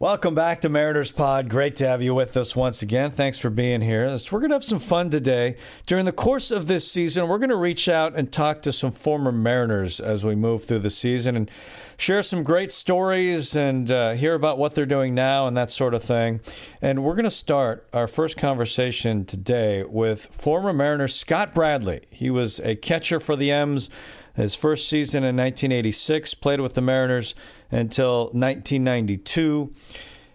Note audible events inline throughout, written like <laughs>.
Welcome back to Mariners Pod. Great to have you with us once again. Thanks for being here. We're going to have some fun today. During the course of this season, we're going to reach out and talk to some former Mariners as we move through the season and share some great stories and uh, hear about what they're doing now and that sort of thing. And we're going to start our first conversation today with former Mariner Scott Bradley. He was a catcher for the M's his first season in 1986, played with the Mariners until 1992.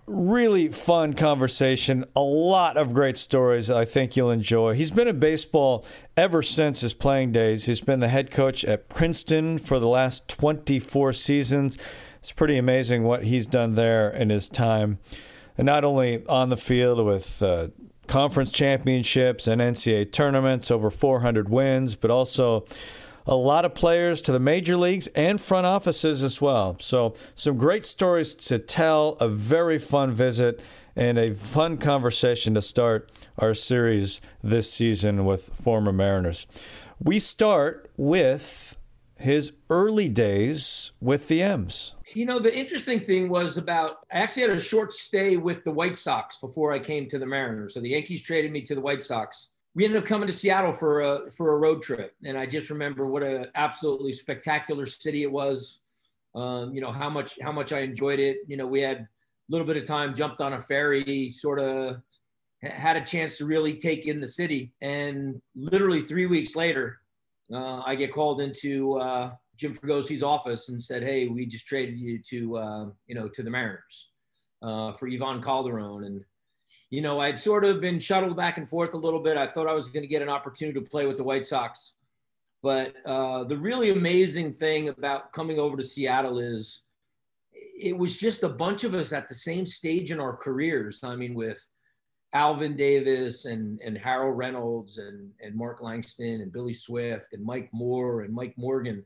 Really fun conversation. A lot of great stories I think you'll enjoy. He's been in baseball ever since his playing days. He's been the head coach at Princeton for the last 24 seasons. It's pretty amazing what he's done there in his time. And not only on the field with uh, conference championships and NCAA tournaments, over 400 wins, but also a lot of players to the major leagues and front offices as well. So, some great stories to tell, a very fun visit, and a fun conversation to start our series this season with former Mariners. We start with his early days with the M's. You know, the interesting thing was about I actually had a short stay with the White Sox before I came to the Mariners. So the Yankees traded me to the White Sox we ended up coming to Seattle for a for a road trip, and I just remember what an absolutely spectacular city it was. Um, you know how much how much I enjoyed it. You know, we had a little bit of time, jumped on a ferry, sort of had a chance to really take in the city. And literally three weeks later, uh, I get called into uh, Jim Fregosi's office and said, "Hey, we just traded you to uh, you know to the Mariners uh, for Ivan Calderon." And you know, I'd sort of been shuttled back and forth a little bit. I thought I was going to get an opportunity to play with the White Sox. But uh, the really amazing thing about coming over to Seattle is it was just a bunch of us at the same stage in our careers. I mean, with Alvin Davis and, and Harold Reynolds and, and Mark Langston and Billy Swift and Mike Moore and Mike Morgan.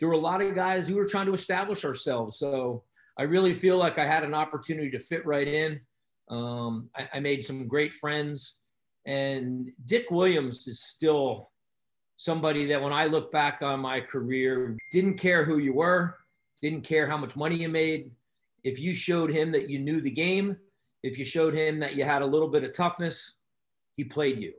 There were a lot of guys who were trying to establish ourselves. So I really feel like I had an opportunity to fit right in. Um, I, I, made some great friends, and Dick Williams is still somebody that when I look back on my career, didn't care who you were, didn't care how much money you made. If you showed him that you knew the game, if you showed him that you had a little bit of toughness, he played you.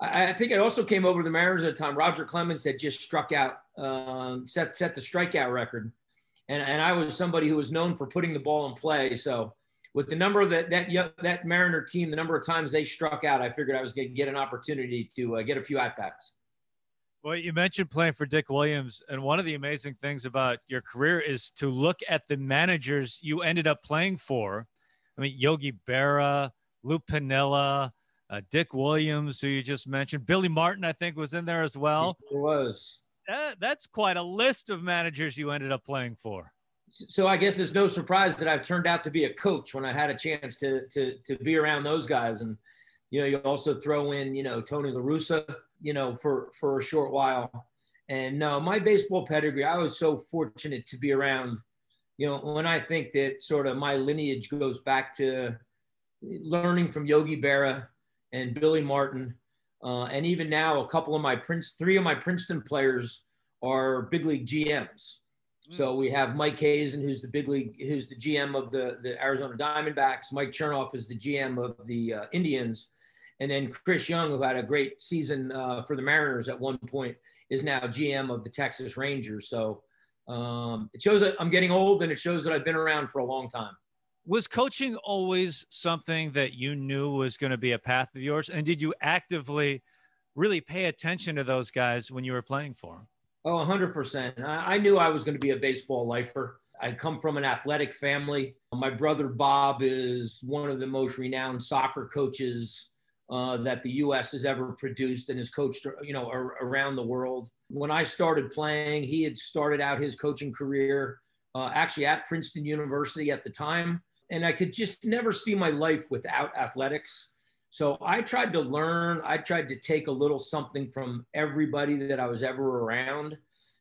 I, I think it also came over the Mariners at the time. Roger Clemens had just struck out, um, set set the strikeout record, and and I was somebody who was known for putting the ball in play. So with the number that that that Mariner team, the number of times they struck out, I figured I was going to get an opportunity to uh, get a few at bats. Well, you mentioned playing for Dick Williams, and one of the amazing things about your career is to look at the managers you ended up playing for. I mean, Yogi Berra, Lou Piniella, uh, Dick Williams, who you just mentioned, Billy Martin, I think, was in there as well. It was. That, that's quite a list of managers you ended up playing for so I guess there's no surprise that I've turned out to be a coach when I had a chance to to to be around those guys. And you know, you also throw in, you know, Tony La Russa, you know, for for a short while. And no, my baseball pedigree, I was so fortunate to be around. You know, when I think that sort of my lineage goes back to learning from Yogi Berra and Billy Martin, uh, and even now, a couple of my Prince, three of my Princeton players are big league GMs. So we have Mike Hazen, who's the big league, who's the GM of the, the Arizona Diamondbacks. Mike Chernoff is the GM of the uh, Indians. And then Chris Young, who had a great season uh, for the Mariners at one point, is now GM of the Texas Rangers. So um, it shows that I'm getting old and it shows that I've been around for a long time. Was coaching always something that you knew was going to be a path of yours? And did you actively really pay attention to those guys when you were playing for them? Oh, 100%. I, I knew I was going to be a baseball lifer. I come from an athletic family. My brother Bob is one of the most renowned soccer coaches uh, that the U.S. has ever produced and has coached, you know, ar- around the world. When I started playing, he had started out his coaching career uh, actually at Princeton University at the time. And I could just never see my life without athletics. So I tried to learn, I tried to take a little something from everybody that I was ever around.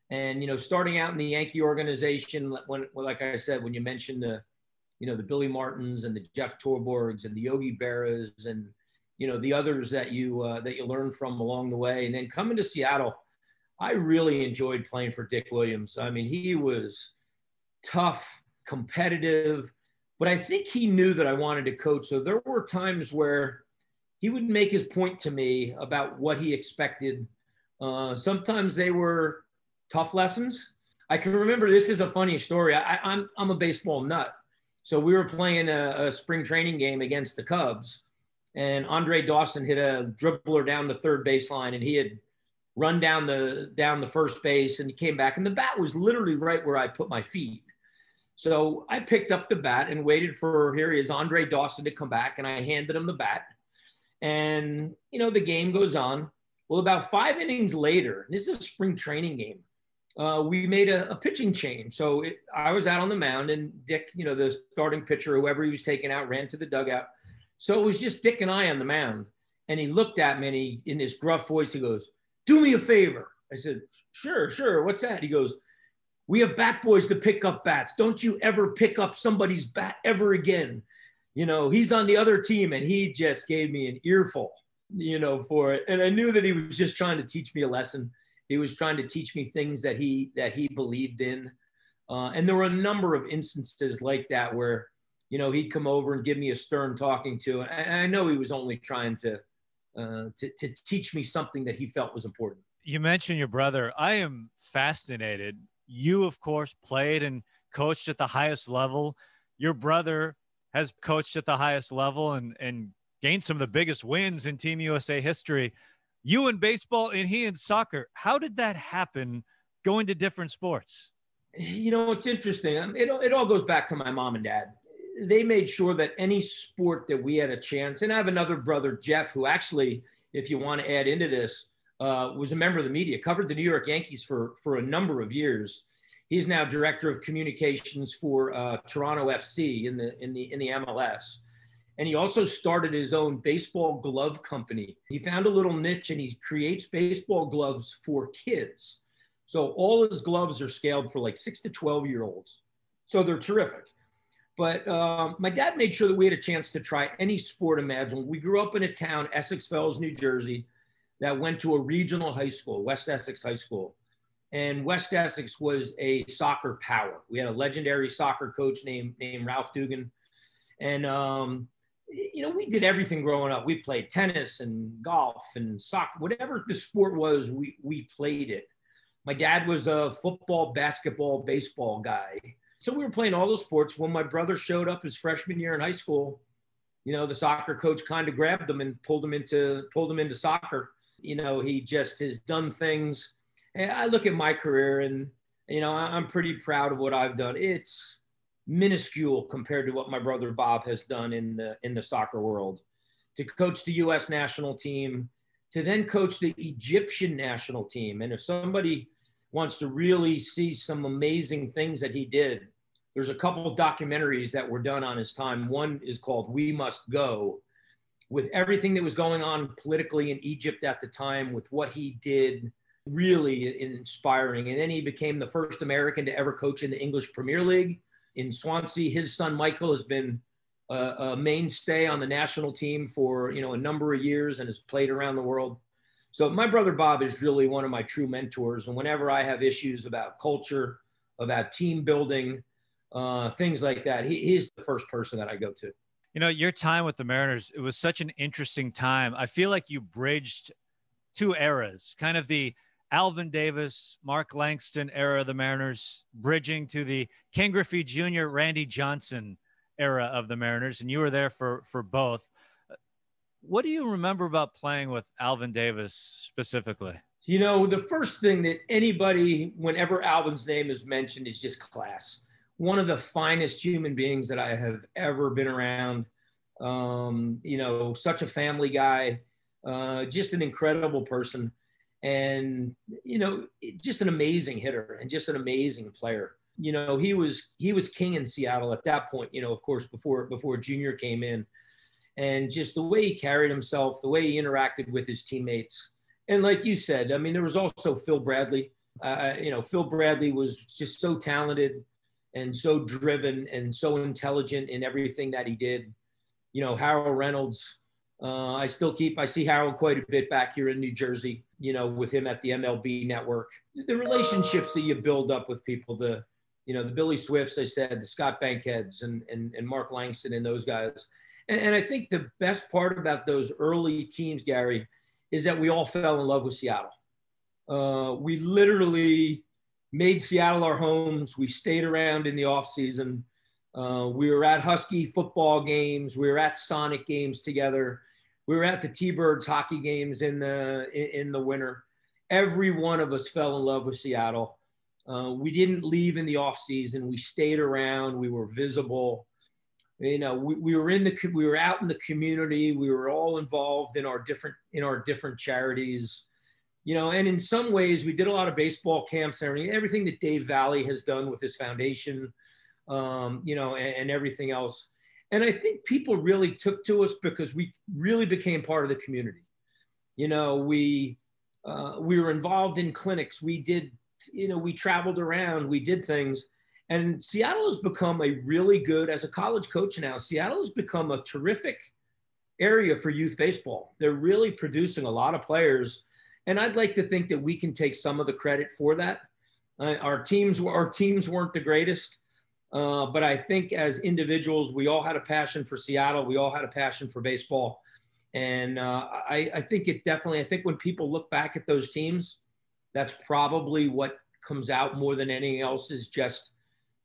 And, you know, starting out in the Yankee organization, when, like I said, when you mentioned the, you know, the Billy Martins and the Jeff Torborgs and the Yogi Berras and, you know, the others that you, uh, that you learn from along the way. And then coming to Seattle, I really enjoyed playing for Dick Williams. I mean, he was tough, competitive, but I think he knew that I wanted to coach. So there were times where he would make his point to me about what he expected. Uh, sometimes they were tough lessons. I can remember this is a funny story. I, am I'm, I'm a baseball nut. So we were playing a, a spring training game against the Cubs, and Andre Dawson hit a dribbler down the third baseline, and he had run down the down the first base and he came back and the bat was literally right where I put my feet. So I picked up the bat and waited for here he is Andre Dawson to come back and I handed him the bat. And you know the game goes on. Well, about five innings later, this is a spring training game. Uh, we made a, a, pitching change. So it, I was out on the mound, and Dick, you know, the starting pitcher, whoever he was taking out, ran to the dugout. So it was just Dick and I on the mound. And he looked at me and he, in his gruff voice, he goes, do me a favor. I said, sure, sure. What's that? He goes, we have bat boys to pick up bats. Don't you ever pick up somebody's bat ever again. You know, he's on the other team and he just gave me an earful, you know, for it. And I knew that he was just trying to teach me a lesson. He was trying to teach me things that he that he believed in. Uh, and there were a number of instances like that where, you know, he'd come over and give me a stern talking to. And I know he was only trying to uh, to, to teach me something that he felt was important. You mentioned your brother. I am fascinated. You, of course, played and coached at the highest level. Your brother has coached at the highest level and, and gained some of the biggest wins in Team USA history. You in baseball and he in soccer. How did that happen going to different sports? You know, it's interesting. It, it all goes back to my mom and dad they made sure that any sport that we had a chance, and I have another brother, Jeff, who actually, if you want to add into this, uh, was a member of the media, covered the New York Yankees for for a number of years. He's now director of communications for uh, Toronto FC in the in the in the MLS, and he also started his own baseball glove company. He found a little niche, and he creates baseball gloves for kids. So all his gloves are scaled for like six to twelve year olds. So they're terrific. But um, my dad made sure that we had a chance to try any sport imaginable. We grew up in a town, Essex Fells, New Jersey, that went to a regional high school, West Essex High School. And West Essex was a soccer power. We had a legendary soccer coach named, named Ralph Dugan. And, um, you know, we did everything growing up. We played tennis and golf and soccer, whatever the sport was, we, we played it. My dad was a football, basketball, baseball guy so we were playing all the sports. When my brother showed up his freshman year in high school, you know, the soccer coach kind of grabbed him and pulled him into pulled him into soccer. You know, he just has done things. And I look at my career and you know, I'm pretty proud of what I've done. It's minuscule compared to what my brother Bob has done in the in the soccer world. To coach the US national team, to then coach the Egyptian national team. And if somebody wants to really see some amazing things that he did, there's a couple documentaries that were done on his time. One is called We Must Go, with everything that was going on politically in Egypt at the time, with what he did, really inspiring. And then he became the first American to ever coach in the English Premier League in Swansea. His son Michael has been a, a mainstay on the national team for you know a number of years and has played around the world. So my brother Bob is really one of my true mentors. And whenever I have issues about culture, about team building, uh, things like that. He, he's the first person that I go to. You know, your time with the Mariners, it was such an interesting time. I feel like you bridged two eras, kind of the Alvin Davis, Mark Langston era of the Mariners, bridging to the Ken Griffey Jr., Randy Johnson era of the Mariners, and you were there for for both. What do you remember about playing with Alvin Davis specifically? You know, the first thing that anybody, whenever Alvin's name is mentioned, is just class one of the finest human beings that I have ever been around. Um, you know, such a family guy, uh, just an incredible person, and you know, just an amazing hitter and just an amazing player. You know, he was he was king in Seattle at that point. You know, of course, before before Junior came in, and just the way he carried himself, the way he interacted with his teammates, and like you said, I mean, there was also Phil Bradley. Uh, you know, Phil Bradley was just so talented and so driven and so intelligent in everything that he did. You know, Harold Reynolds. Uh, I still keep, I see Harold quite a bit back here in New Jersey, you know, with him at the MLB network. The relationships that you build up with people, the, you know, the Billy Swifts, I said, the Scott Bankheads and, and, and Mark Langston and those guys. And, and I think the best part about those early teams, Gary, is that we all fell in love with Seattle. Uh, we literally made Seattle our homes. We stayed around in the off season. Uh, we were at Husky football games. We were at Sonic games together. We were at the T-Birds hockey games in the in, the winter. Every one of us fell in love with Seattle. Uh, we didn't leave in the off season. We stayed around. We were visible. You know, we, we were in the we were out in the community. We were all involved in our different in our different charities you know, and in some ways we did a lot of baseball camps and everything, everything that Dave Valle has done with his foundation, um, you know, and, and, everything else. And I think people really took to us because we really became part of the community. You know, we uh, we were involved in clinics. We did, you know, we traveled around. We did things. And Seattle has become a really good, as a college coach now, Seattle has become a terrific area for youth baseball. They're really producing a lot of players and I'd like to think that we can take some of the credit for that. Uh, our teams our teams weren't the greatest, uh, but I think as individuals, we all had a passion for Seattle. We all had a passion for baseball, and uh, I, I think it definitely. I think when people look back at those teams, that's probably what comes out more than anything else. Is just,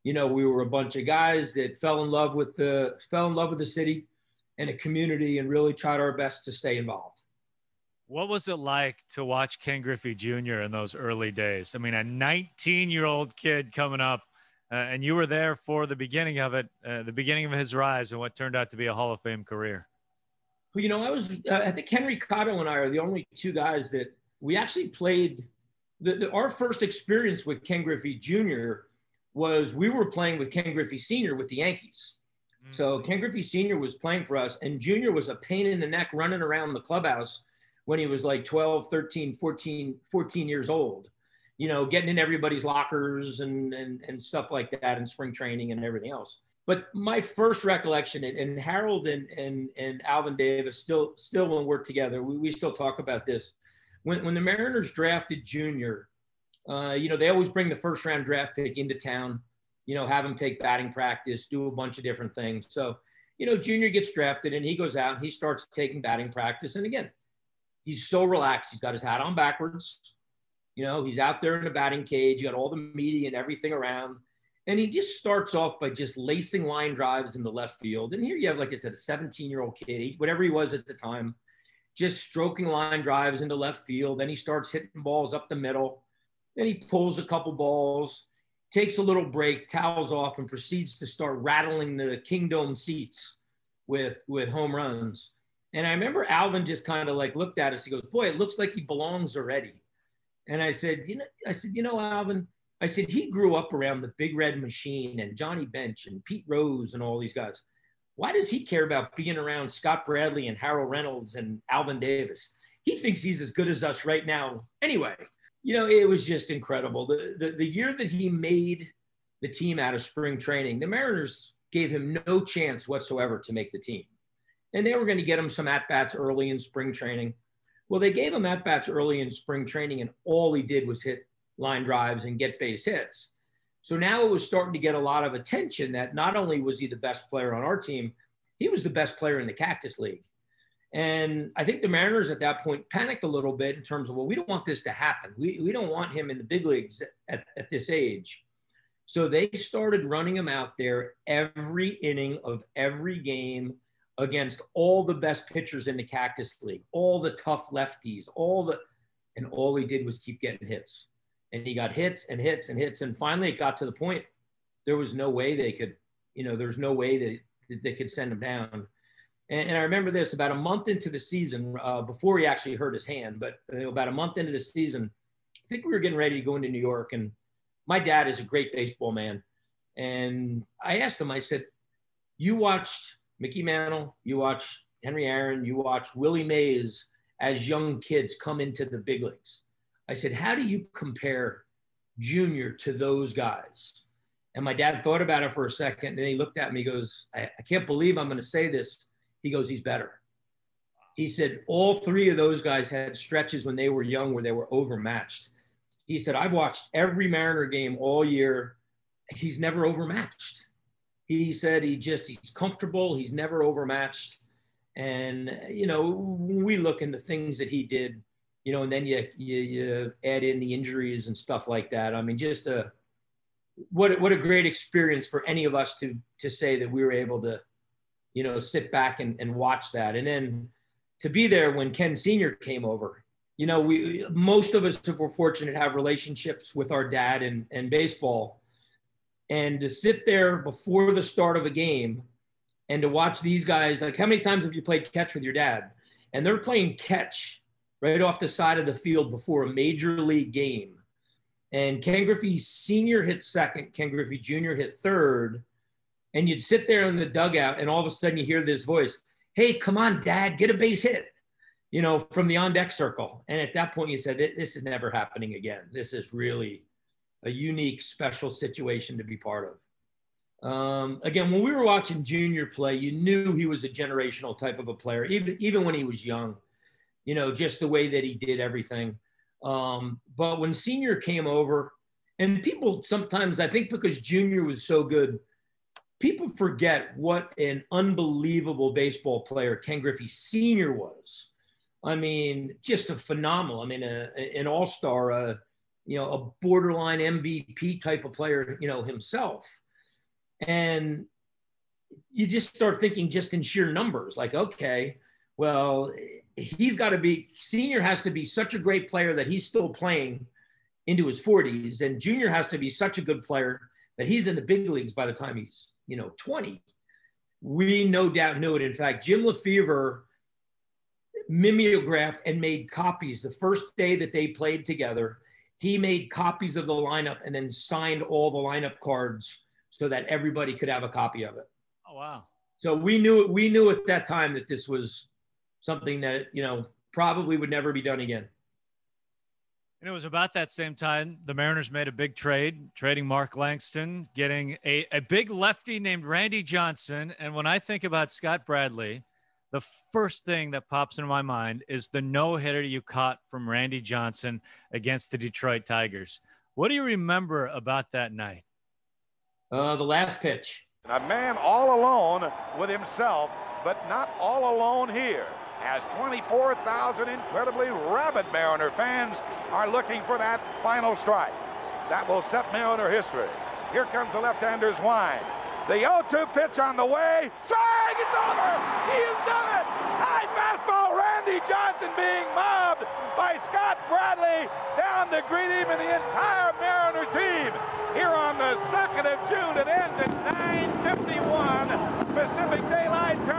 you know, we were a bunch of guys that fell in love with the fell in love with the city and a community, and really tried our best to stay involved. What was it like to watch Ken Griffey Jr. in those early days? I mean, a 19 year old kid coming up, uh, and you were there for the beginning of it, uh, the beginning of his rise, and what turned out to be a Hall of Fame career. Well, you know, I was, uh, I think Henry Cotto and I are the only two guys that we actually played. The, the, our first experience with Ken Griffey Jr. was we were playing with Ken Griffey Sr. with the Yankees. Mm-hmm. So Ken Griffey Sr. was playing for us, and Jr. was a pain in the neck running around the clubhouse when he was like 12, 13, 14, 14 years old, you know, getting in everybody's lockers and, and, and stuff like that and spring training and everything else. But my first recollection, and, Harold and, and, and Alvin Davis still, still when we're together, we, we still talk about this. When, when the Mariners drafted Junior, uh, you know, they always bring the first round draft pick into town, you know, have him take batting practice, do a bunch of different things. So, you know, Junior gets drafted and he goes out and he starts taking batting practice. And again, he's so relaxed. He's got his hat on backwards. You know, he's out there in the batting cage. You got all the media and everything around. And he just starts off by just lacing line drives in the left field. And here you have, like I said, a 17 year old kid, whatever he was at the time, just stroking line drives into left field. Then he starts hitting balls up the middle. Then he pulls a couple balls, takes a little break, towels off, and proceeds to start rattling the Kingdome seats with, with home runs. And I remember Alvin just kind of like looked at us. He goes, "Boy, it looks like he belongs already." And I said, "You know," I said, "You know, Alvin." I said he grew up around the Big Red Machine and Johnny Bench and Pete Rose and all these guys. Why does he care about being around Scott Bradley and Harold Reynolds and Alvin Davis? He thinks he's as good as us right now. Anyway, you know, it was just incredible. The, the, the year that he made the team out of spring training, the Mariners gave him no chance whatsoever to make the team and they were going to get him some at bats early in spring training. Well, they gave him at bats early in spring training, and all he did was hit line drives and get base hits. So now it was starting to get a lot of attention that not only was he the best player on our team, he was the best player in the Cactus League. And I think the Mariners at that point panicked a little bit in terms of, well, we don't want this to happen. We, we don't want him in the big leagues at, at this age. So they started running him out there every inning of every game against all the best pitchers in the Cactus League, all the tough lefties, all the, and all he did was keep getting hits. And he got hits and hits and hits. And finally, it got to the point there was no way they could, you know, there's no way that, that they could send him down. And, and, I remember this about a month into the season, uh, before he actually hurt his hand, but about a month into the season, I think we were getting ready to go into New York. And my dad is a great baseball man. And I asked him, I said, You watched Mickey Mantle, you watch Henry Aaron, you watch Willie Mays as young kids come into the big leagues. I said, How do you compare Junior to those guys? And my dad thought about it for a second and he looked at me, he goes, I, I can't believe I'm going to say this. He goes, He's better. He said, All three of those guys had stretches when they were young where they were overmatched. He said, I've watched every Mariner game all year. He's never overmatched. He said he just, he's comfortable. He's never overmatched. And, you know, we look in the things that he did, you know, and then you, you, you add in the injuries and stuff like that. I mean, just a, what, what a great experience for any of us to, to say that we were able to, you know, sit back and, and watch that. And then to be there when Ken Sr. came over, you know, we most of us were fortunate to have relationships with our dad and, and baseball. And to sit there before the start of a game and to watch these guys, like how many times have you played catch with your dad? And they're playing catch right off the side of the field before a major league game. And Ken Griffey Sr. hit second, Ken Griffey Jr. hit third. And you'd sit there in the dugout, and all of a sudden you hear this voice, Hey, come on, dad, get a base hit you know, from the on deck circle. And at that point, you said, this is never happening again. This is really a unique, special situation to be part of. Um, again, when we were watching Junior play, you knew he was a generational type of a player, even, even when he was young, you know, just the way that he did everything. Um, but when Senior came over, and people sometimes, I think because Junior was so good, people forget what an unbelievable baseball player Ken Griffey Sr. was I mean, just a phenomenal. I mean, a, an all star, uh, you know, a borderline MVP type of player, you know, himself. And you just start thinking just in sheer numbers like, okay, well, he's got to be, senior has to be such a great player that he's still playing into his 40s, and junior has to be such a good player that he's in the big leagues by the time he's, you know, 20. We no doubt knew it. In fact, Jim Lefebvre mimeographed and made copies the first day that they played together. He made copies of the lineup and then signed all the lineup cards so that everybody could have a copy of it. Oh wow! So we knew we knew at that time that this was something that you know probably would never be done again. And it was about that same time the Mariners made a big trade, trading Mark Langston, getting a, a big lefty named Randy Johnson. And when I think about Scott Bradley, the first thing that pops into my mind is the no hitter you caught from Randy Johnson against the Detroit Tigers. What do you remember about that night? Uh, the last pitch. A man all alone with himself, but not all alone here, as 24,000 incredibly rabid Mariner fans are looking for that final strike. That will set Mariner history. Here comes the left-hander's wind. The 0-2 pitch on the way. Swing! It's over! He has done it! High fastball. Randy Johnson being mobbed by Scott Bradley down to greet him and the entire Mariner team. Here on the 2nd of June, it ends at 9.51 Pacific Daylight Time.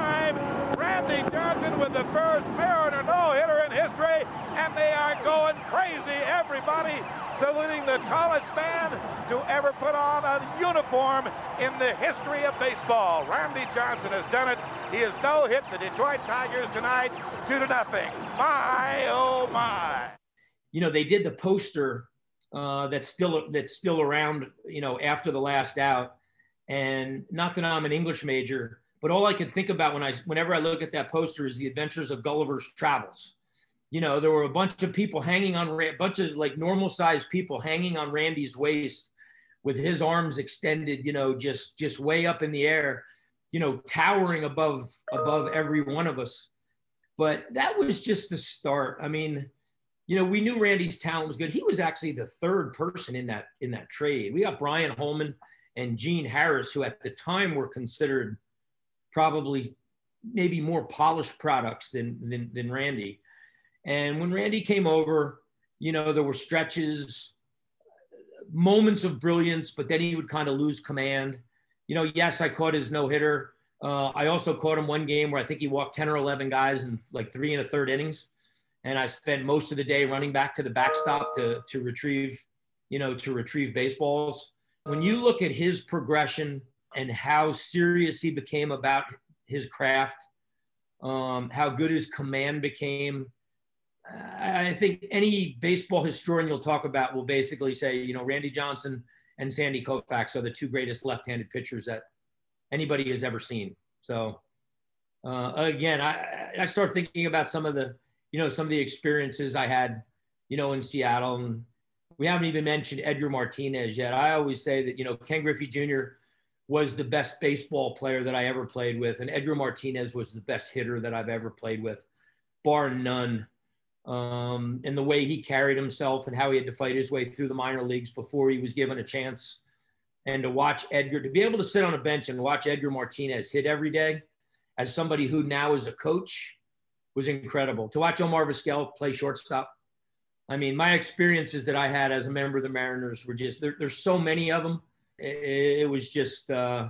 Randy Johnson with the first Mariner no-hitter in history, and they are going crazy. Everybody saluting the tallest man to ever put on a uniform in the history of baseball. Randy Johnson has done it. He has no hit the Detroit Tigers tonight, two to nothing. My oh my! You know they did the poster uh, that's still that's still around. You know after the last out, and not that I'm an English major, but all I can think about when I whenever I look at that poster is the Adventures of Gulliver's Travels you know, there were a bunch of people hanging on a bunch of like normal sized people hanging on Randy's waist with his arms extended, you know, just just way up in the air, you know, towering above above every one of us. But that was just the start. I mean, you know, we knew Randy's talent was good. He was actually the third person in that in that trade. We got Brian Holman and Gene Harris, who at the time were considered probably maybe more polished products than than, than Randy. And when Randy came over, you know, there were stretches, moments of brilliance, but then he would kind of lose command. You know, yes, I caught his no hitter. Uh, I also caught him one game where I think he walked 10 or 11 guys in like three and a third innings. And I spent most of the day running back to the backstop to, to retrieve you know, to retrieve baseballs. When you look at his progression and how serious he became about his craft, um, how good his command became, I think any baseball historian you'll talk about will basically say, you know, Randy Johnson and Sandy Koufax are the two greatest left-handed pitchers that anybody has ever seen. So uh, again, I, I start thinking about some of the, you know, some of the experiences I had, you know, in Seattle. And we haven't even mentioned Edgar Martinez yet. I always say that, you know, Ken Griffey Jr. was the best baseball player that I ever played with. And Edgar Martinez was the best hitter that I've ever played with, bar none. Um, and the way he carried himself and how he had to fight his way through the minor leagues before he was given a chance. And to watch Edgar, to be able to sit on a bench and watch Edgar Martinez hit every day as somebody who now is a coach was incredible. To watch Omar Vizquel play shortstop. I mean, my experiences that I had as a member of the Mariners were just there, there's so many of them. It, it was just uh,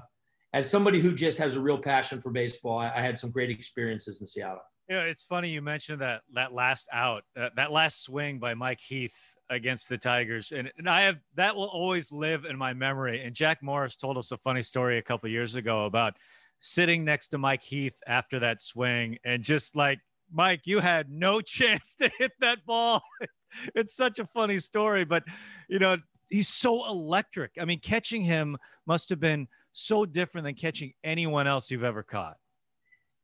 as somebody who just has a real passion for baseball, I, I, had some great experiences in Seattle. Yeah, it's funny you mentioned that that last out, uh, that last swing by Mike Heath against the Tigers, and, and I have that will always live in my memory. And Jack Morris told us a funny story a couple years ago about sitting next to Mike Heath after that swing and just like, Mike, you had no <laughs> chance to hit that ball. <laughs> it's such a funny story, but you know, he's so electric. I mean, catching him must have been so different than catching anyone else you've ever caught.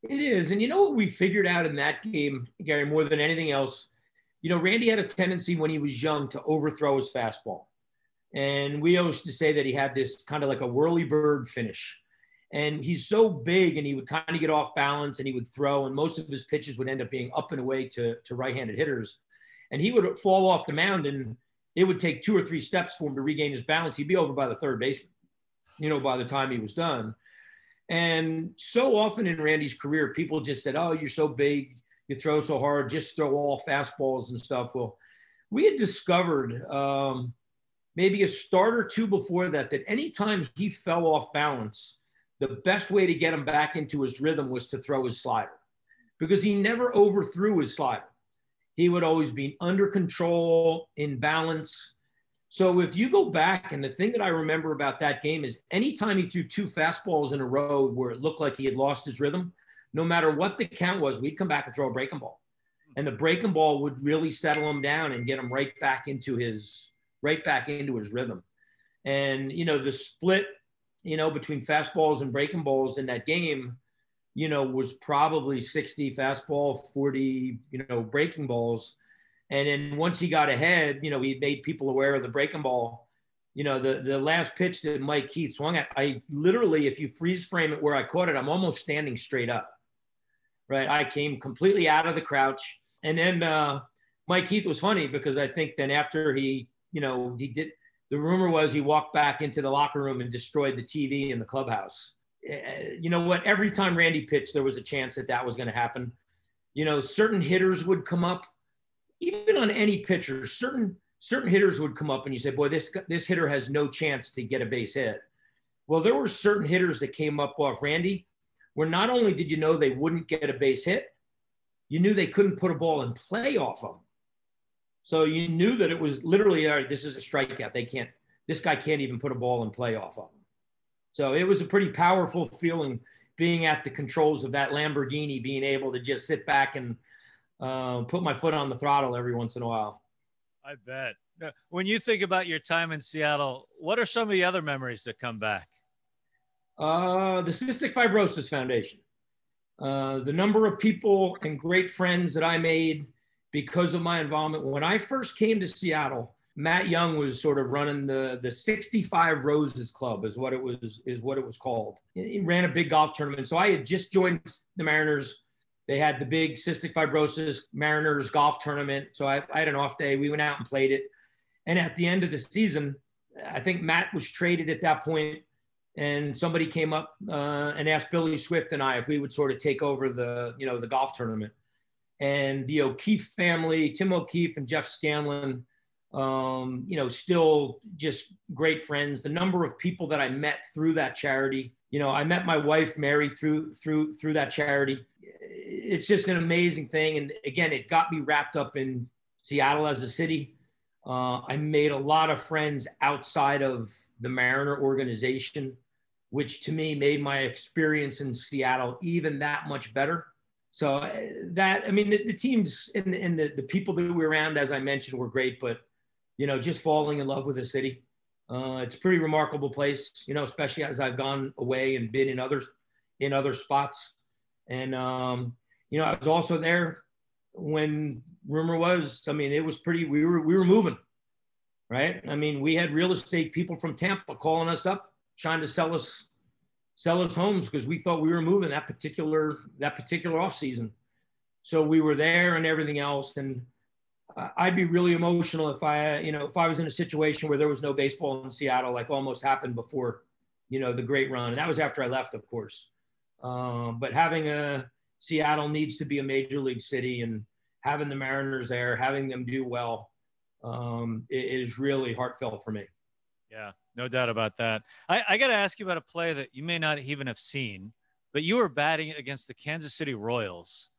It is. And you know what we figured out in that game, Gary, more than anything else? You know, Randy had a tendency when he was young to overthrow his fastball. And we always to say that he had this kind of like a whirly bird finish and he's so big and he would kind of get off balance and he would throw and most of his pitches would end up being up and away to, to right-handed hitters and he would fall off the mound and it would take two or three steps for him to regain his balance. He'd be over by the third baseman you know by the time he was done. And so often in randy's career people just said oh you're so big you throw so hard just throw all fastballs and stuff. Well we had discovered um, maybe a start or two before that that anytime he fell off balance the best way to get him back into his rhythm was to throw his slider because he never overthrew his slider. He would always be under control, in balance. So if you go back, and the thing that I remember about that game is anytime he threw two fastballs in a row where it looked like he had lost his rhythm, no matter what the count was, we'd come back and throw a breaking ball. And the breaking ball would really settle him down and get him right back into his right back into his rhythm. And you know, the split you know, between fastballs and breaking balls in that game, you know, was probably 60 fastball, 40, you know, breaking balls. And then once he got ahead, you know, he made people aware of the breaking ball. You know, the the last pitch that Mike Keith swung at, I literally, if you freeze frame it where I caught it, I'm almost standing straight up. Right. I came completely out of the crouch. And then uh, Mike Keith was funny because I think then after he, you know, he did the rumor was he walked back into the locker room and destroyed the TV in the clubhouse. Eh, you know what? Every time Randy pitched, there was a chance that that was going to happen. You know, certain hitters would come up, even on any pitcher. Certain certain hitters would come up, and you say, "Boy, this this hitter has no chance to get a base hit." Well, there were certain hitters that came up off Randy, where not only did you know they wouldn't get a base hit, you knew they couldn't put a ball in play off them. So you knew that it was literally, all right, this is a strikeout. They can't, this guy can't even put a ball in play off of him. So it was a pretty powerful feeling being at the controls of that Lamborghini, being able to just sit back and uh, put my foot on the throttle every once in a while. I bet. When you think about your time in Seattle, what are some of the other memories that come back? Uh, the Cystic Fibrosis Foundation. Uh, the number of people and great friends that I made because of my involvement. When I first came to Seattle, Matt Young was sort of running the the 65 Roses Club is what it was is what it was called. He ran a big golf tournament. So I had just joined the Mariners. They had the big cystic fibrosis Mariners golf tournament. So I, I had an off day. We went out and played it. And at the end of the season, I think Matt was traded at that point, and somebody came up uh, and asked Billy Swift and I if we would sort of take over the you know the golf tournament and the O'Keefe family, Tim O'Keefe and Jeff Scanlon, um, you know, still just great friends. The number of people that I met through that charity, you know, I met my wife Mary through through through that charity. It's just an amazing thing, and again, it got me wrapped up in Seattle as a city. Uh, I made a lot of friends outside of the Mariner organization, which to me made my experience in Seattle even that much better. So uh, that I mean the, the teams and, and the, the people that we were around, as I mentioned, were great, but you know, just falling in love with the city. Uh, it's a pretty remarkable place, you know, especially as I've gone away and been in others in other spots. And um, you know, I was also there when rumor was, I mean, it was pretty we were we were moving. Right. I mean, we had real estate people from Tampa calling us up, trying to sell us sell us homes because we thought we were moving that particular that particular off season. So we were there and everything else. And I'd be really emotional if I, you know, if I was in a situation where there was no baseball in Seattle, like almost happened before, you know, the great run. And that was after I left, of course. Um, but having a Seattle needs to be a major league city and having the Mariners there, having them do well, um, it, it is really heartfelt for me. Yeah, no doubt about that. I, I got to ask you about a play that you may not even have seen, but you were batting against the Kansas City Royals,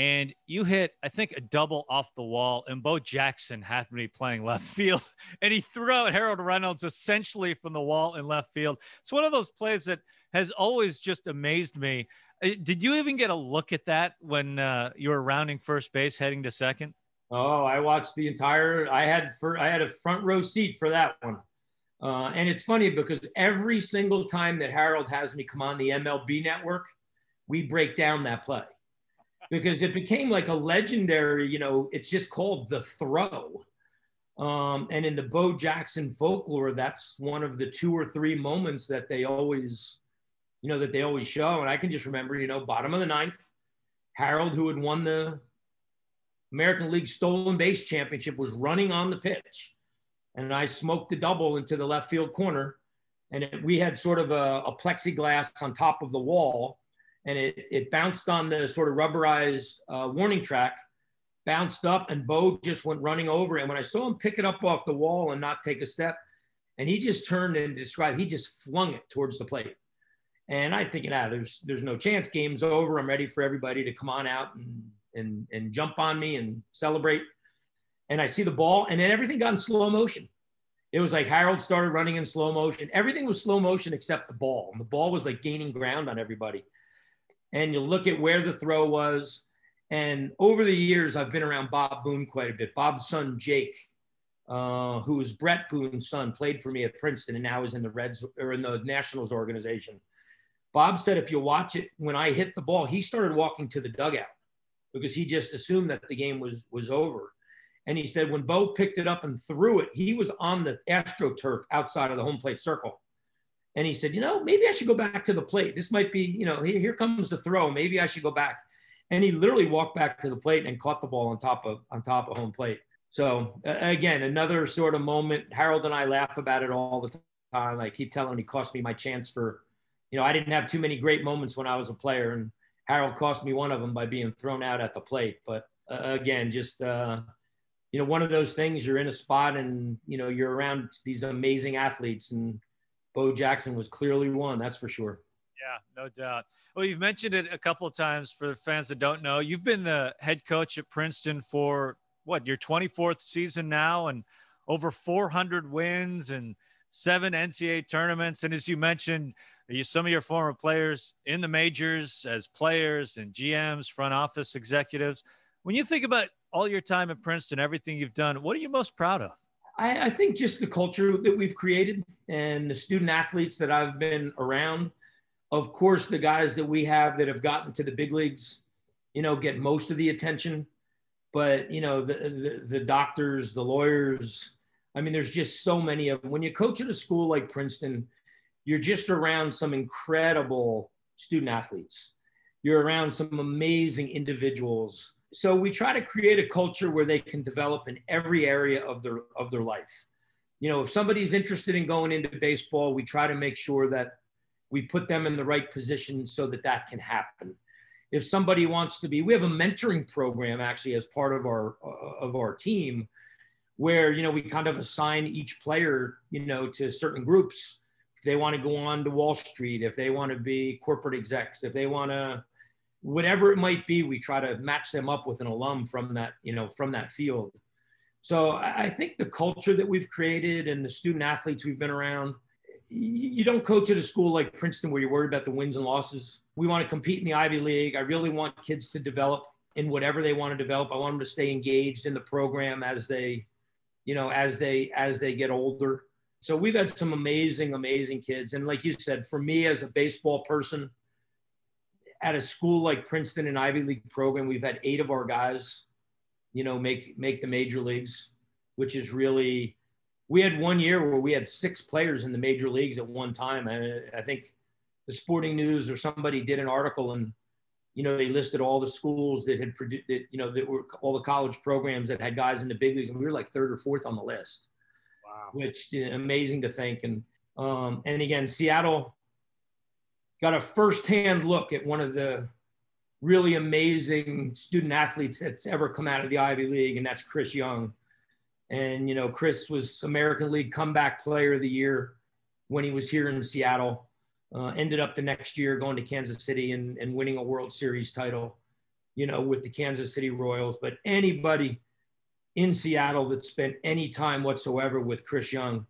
and you hit, I think, a double off the wall, and Bo Jackson happened to be playing <laughs> left field, and he threw out Harold Reynolds essentially from the wall in left field. It's one of those plays that has always just amazed me. Uh, did you even get a look at that when uh, you were rounding first base, heading to second? Oh, I watched the entire. I had for I had a front row seat for that one. Uh, and it's funny because every single time that Harold has me come on the MLB network, we break down that play because it became like a legendary, you know, it's just called the throw. Um, and in the Bo Jackson folklore, that's one of the two or three moments that they always, you know, that they always show. And I can just remember, you know, bottom of the ninth, Harold, who had won the American League Stolen Base Championship, was running on the pitch and I smoked the double into the left field corner. And it, we had sort of a, a, plexiglass on top of the wall, and it, it bounced on the sort of rubberized uh, warning track, bounced up, and Bo just went running over. And when I saw him pick it up off the wall and not take a step, and he just turned and described, he just flung it towards the plate. And I thinking, ah, there's there's no chance. Game's over. I'm ready for everybody to come on out and and and jump on me and celebrate and I see the ball, and then everything got in slow motion. It was like Harold started running in slow motion. Everything was slow motion except the ball. And the ball was like gaining ground on everybody. And you look at where the throw was. And over the years, I've been around Bob Boone quite a bit. Bob's son, Jake, uh, who was Bret Boone's son, played for me at Princeton and now is in the Reds or in the Nationals organization. Bob said, if you watch it, when I hit the ball, he started walking to the dugout because he just assumed that the game was was over. And he said when Bo picked it up and threw it, he was on the AstroTurf outside of the home plate circle. And he said, you know, maybe I should go back to the plate. This might be, you know, here, here comes the throw. Maybe I should go back. And he literally walked back to the plate and caught the ball on top of on top of home plate. So uh, again, another sort of moment. Harold and I laugh about it all the time. I keep telling him he cost me my chance for, you know, I didn't have too many great moments when I was a player, and Harold cost me one of them by being thrown out at the plate. But uh, again, just uh, you know, one of those things you're in a spot and, you know, you're around these amazing athletes and Bo Jackson was clearly one, that's for sure. Yeah, no doubt. Well, you've mentioned it a couple of times for the fans that don't know. You've been the head coach at Princeton for what, your 24th season now and over 400 wins and seven NCAA tournaments. And as you mentioned, you, some of your former players in the majors as players and GMs, front office executives. When you think about all your time at Princeton, everything you've done, what are you most proud of? I, I think just the culture that we've created and the student athletes that I've been around. Of course, the guys that we have that have gotten to the big leagues, you know, get most of the attention. But, you know, the, the, the doctors, the lawyers, I mean, there's just so many of them. When you coach at a school like Princeton, you're just around some incredible student athletes. You're around some amazing individuals so we try to create a culture where they can develop in every area of their of their life. You know if somebody's interested in going into baseball we try to make sure that we put them in the right position so that that can happen. If somebody wants to be we have a mentoring program actually as part of our uh, of our team where you know we kind of assign each player you know to certain groups. If they want to go on to wall street if they want to be corporate execs if they want to whatever it might be, we try to match them up with an alum from that, you know, from that field. So I think the culture that we've created and the student athletes we've been around, you don't coach at a school like Princeton where you're worried about the wins and losses. We want to compete in the Ivy League. I really want kids to develop in whatever they want to develop. I want them to stay engaged in the program as they, you know, as they as they get older. So we've had some amazing, amazing kids. And like you said, for me as a baseball person, at a school like Princeton, an Ivy League program, we've had eight of our guys, you know, make make the major leagues, which is really. We had one year where we had six players in the major leagues at one time. I, I think the Sporting News or somebody did an article and you know, they listed all the schools that had produced, that, you know, that were all the college programs that had guys in the big leagues, and we were like third or fourth on the list. Wow. Which you know, amazing to think. And um, and again, Seattle got a firsthand look at one of the really amazing student athletes that's ever come out of the Ivy League, and that's Chris Young. And you know, Chris was American League Comeback Player of the Year when he was here in Seattle. Uh, ended up the next year going to Kansas City and, and winning a World Series title, you know, with the Kansas City Royals. But anybody in Seattle that spent any time whatsoever with Chris Young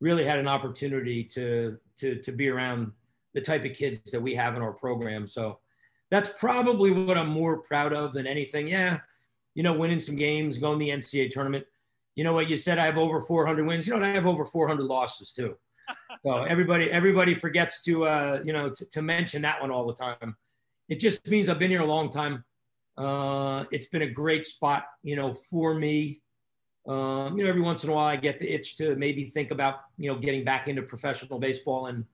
really had an opportunity to to to be around the type of kids that we have in our program. So that's probably what I'm more proud of than anything. Yeah, you know, winning some games, going to the NCAA tournament. You know what you said? I have over 400 wins. You know, I have over 400 losses too. <laughs> So everybody everybody forgets to uh, you know to, to mention that one all the time. It just means I've been here a long time. Uh, it's been a great spot, you know, for me. Um, you know, every once in a while I get the itch to maybe think about, you know, getting back into professional baseball and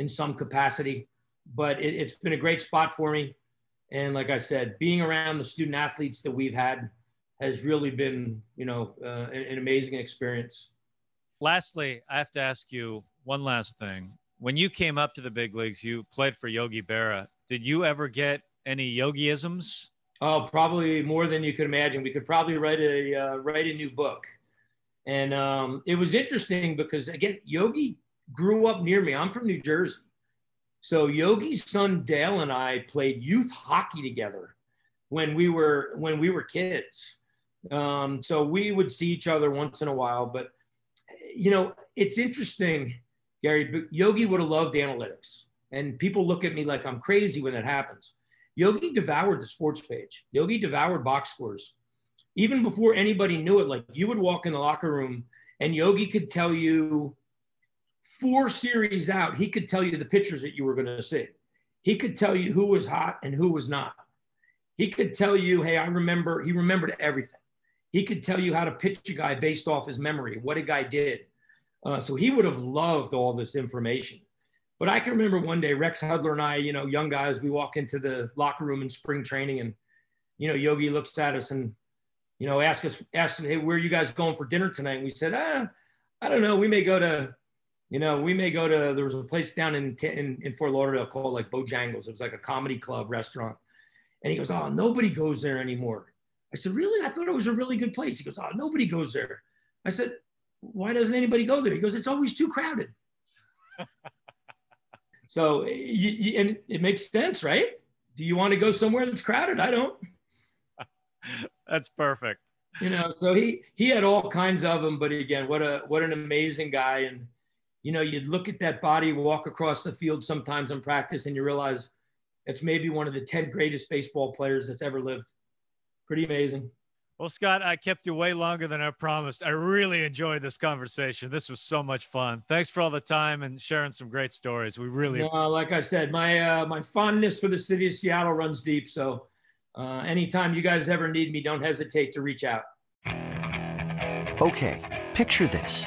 in some capacity. But it, it's been a great spot for me. And like I said, being around the student athletes that we've had has really been, you know, uh, an, an amazing experience. Lastly, I have to ask you one last thing. When you came up to the big leagues, you played for Yogi Berra. Did you ever get any Yogiisms? Oh, probably more than you could imagine. We could probably write a uh, write a new book. And um, it was interesting because again, Yogi grew up near me. I'm from New Jersey, so Yogi's son Dale and I played youth hockey together when we were when we were kids. Um, so we would see each other once in a while. But you know, it's interesting, Gary. Yogi would have loved analytics, and people look at me like I'm crazy when that happens. Yogi devoured the sports page. Yogi devoured box scores. Even before anybody knew it, like you would walk in the locker room and Yogi could tell you four series out, he could tell you the pitchers that you were going to see. He could tell you who was hot and who was not. He could tell you, hey, I remember, he remembered everything. He could tell you how to pitch a guy based off his memory, what a guy did. Uh, so he would have loved all this information. But I can remember one day Rex Hudler and I, you know, young guys, we walk into the locker room in spring training and, you know, Yogi looks at us and, you know, ask us, ask, hey, where are you guys going for dinner tonight? And we said, ah, I don't know. We may go to, you know, we may go to, there was a place down in, in, in Fort Lauderdale called like Bojangles. It was like a comedy club restaurant. And he goes, oh, nobody goes there anymore. I said, really? I thought it was a really good place. He goes, oh, nobody goes there. I said, why doesn't anybody go there? He goes, it's always too crowded. <laughs> so, you, you, and it makes sense, right? Do you want to go somewhere that's crowded? I don't. <laughs> that's perfect. You know, so he he had all kinds of them, but again, what a what an amazing guy and you know, you'd look at that body walk across the field sometimes in practice and you realize it's maybe one of the 10 greatest baseball players that's ever lived. Pretty amazing. Well, Scott, I kept you way longer than I promised. I really enjoyed this conversation. This was so much fun. Thanks for all the time and sharing some great stories. We really, no, like I said, my uh, my fondness for the city of Seattle runs deep. So, uh, anytime you guys ever need me, don't hesitate to reach out. Okay, picture this: